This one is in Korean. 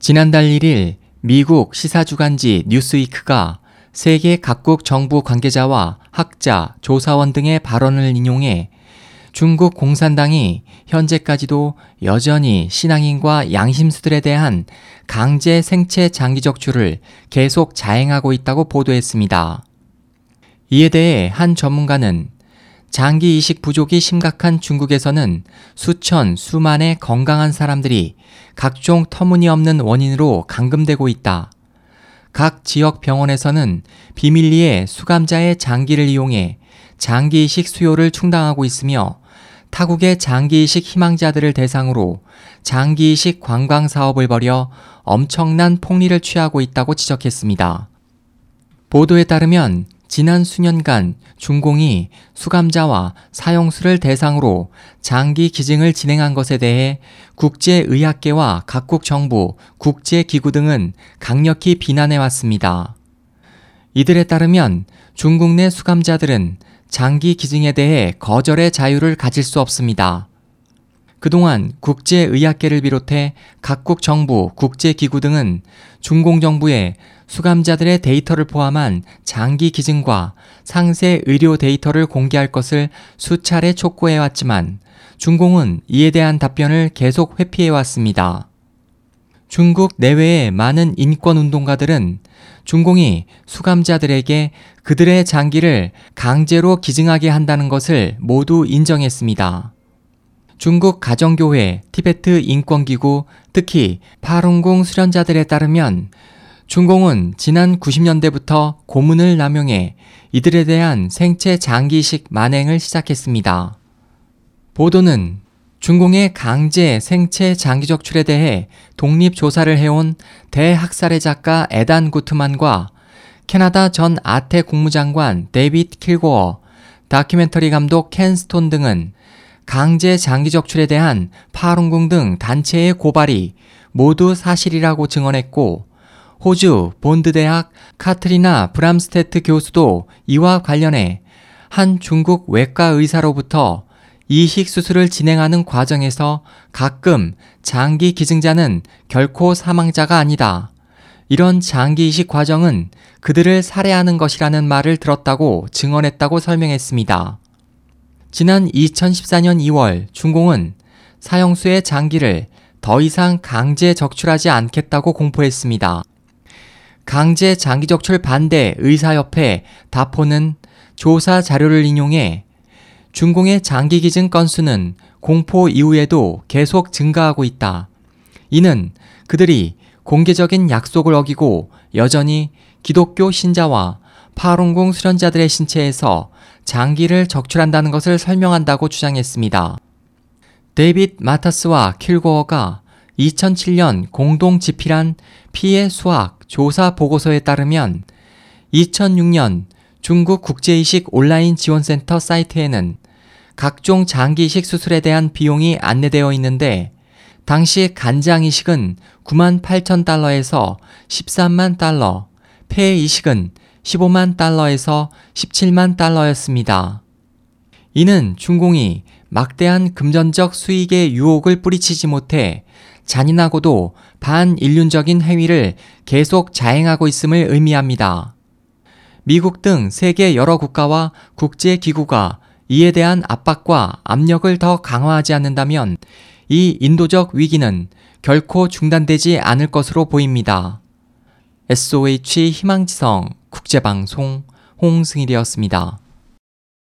지난달 1일 미국 시사주간지 뉴스위크가 세계 각국 정부 관계자와 학자, 조사원 등의 발언을 인용해 중국 공산당이 현재까지도 여전히 신앙인과 양심수들에 대한 강제 생체 장기 적출을 계속 자행하고 있다고 보도했습니다. 이에 대해 한 전문가는 장기 이식 부족이 심각한 중국에서는 수천, 수만의 건강한 사람들이 각종 터무니없는 원인으로 감금되고 있다. 각 지역 병원에서는 비밀리에 수감자의 장기를 이용해 장기 이식 수요를 충당하고 있으며 타국의 장기 이식 희망자들을 대상으로 장기 이식 관광 사업을 벌여 엄청난 폭리를 취하고 있다고 지적했습니다. 보도에 따르면 지난 수년간 중공이 수감자와 사형수를 대상으로 장기 기증을 진행한 것에 대해 국제의학계와 각국 정부, 국제기구 등은 강력히 비난해 왔습니다. 이들에 따르면 중국 내 수감자들은 장기 기증에 대해 거절의 자유를 가질 수 없습니다. 그동안 국제의학계를 비롯해 각국 정부, 국제기구 등은 중공정부에 수감자들의 데이터를 포함한 장기 기증과 상세 의료 데이터를 공개할 것을 수차례 촉구해왔지만 중공은 이에 대한 답변을 계속 회피해왔습니다. 중국 내외의 많은 인권운동가들은 중공이 수감자들에게 그들의 장기를 강제로 기증하게 한다는 것을 모두 인정했습니다. 중국 가정교회, 티베트 인권기구, 특히 파룬궁 수련자들에 따르면 중공은 지난 90년대부터 고문을 남용해 이들에 대한 생체 장기식 만행을 시작했습니다. 보도는 중공의 강제 생체 장기 적출에 대해 독립 조사를 해온 대학살의 작가 에단 구트만과 캐나다 전 아태 국무장관 데이빗 킬고어, 다큐멘터리 감독 켄 스톤 등은 강제 장기 적출에 대한 파룬궁 등 단체의 고발이 모두 사실이라고 증언했고 호주 본드 대학 카트리나 브람스테트 교수도 이와 관련해 한 중국 외과 의사로부터 이식 수술을 진행하는 과정에서 가끔 장기 기증자는 결코 사망자가 아니다. 이런 장기 이식 과정은 그들을 살해하는 것이라는 말을 들었다고 증언했다고 설명했습니다. 지난 2014년 2월 중공은 사형수의 장기를 더 이상 강제 적출하지 않겠다고 공포했습니다. 강제 장기 적출 반대 의사협회 다포는 조사 자료를 인용해 중공의 장기 기증 건수는 공포 이후에도 계속 증가하고 있다. 이는 그들이 공개적인 약속을 어기고 여전히 기독교 신자와 파룬궁 수련자들의 신체에서 장기를 적출한다는 것을 설명한다고 주장했습니다. 데이빗 마타스와 킬고어가 2007년 공동 집필한 피해 수학 조사 보고서에 따르면 2006년 중국 국제이식 온라인 지원센터 사이트에는 각종 장기이식 수술에 대한 비용이 안내되어 있는데 당시 간장이식은 9만 8천 달러에서 13만 달러, 폐이식은 15만 달러에서 17만 달러였습니다. 이는 중공이 막대한 금전적 수익의 유혹을 뿌리치지 못해 잔인하고도 반인륜적인 행위를 계속 자행하고 있음을 의미합니다. 미국 등 세계 여러 국가와 국제기구가 이에 대한 압박과 압력을 더 강화하지 않는다면 이 인도적 위기는 결코 중단되지 않을 것으로 보입니다. SOH 희망지성 국제방송 홍승일이었습니다.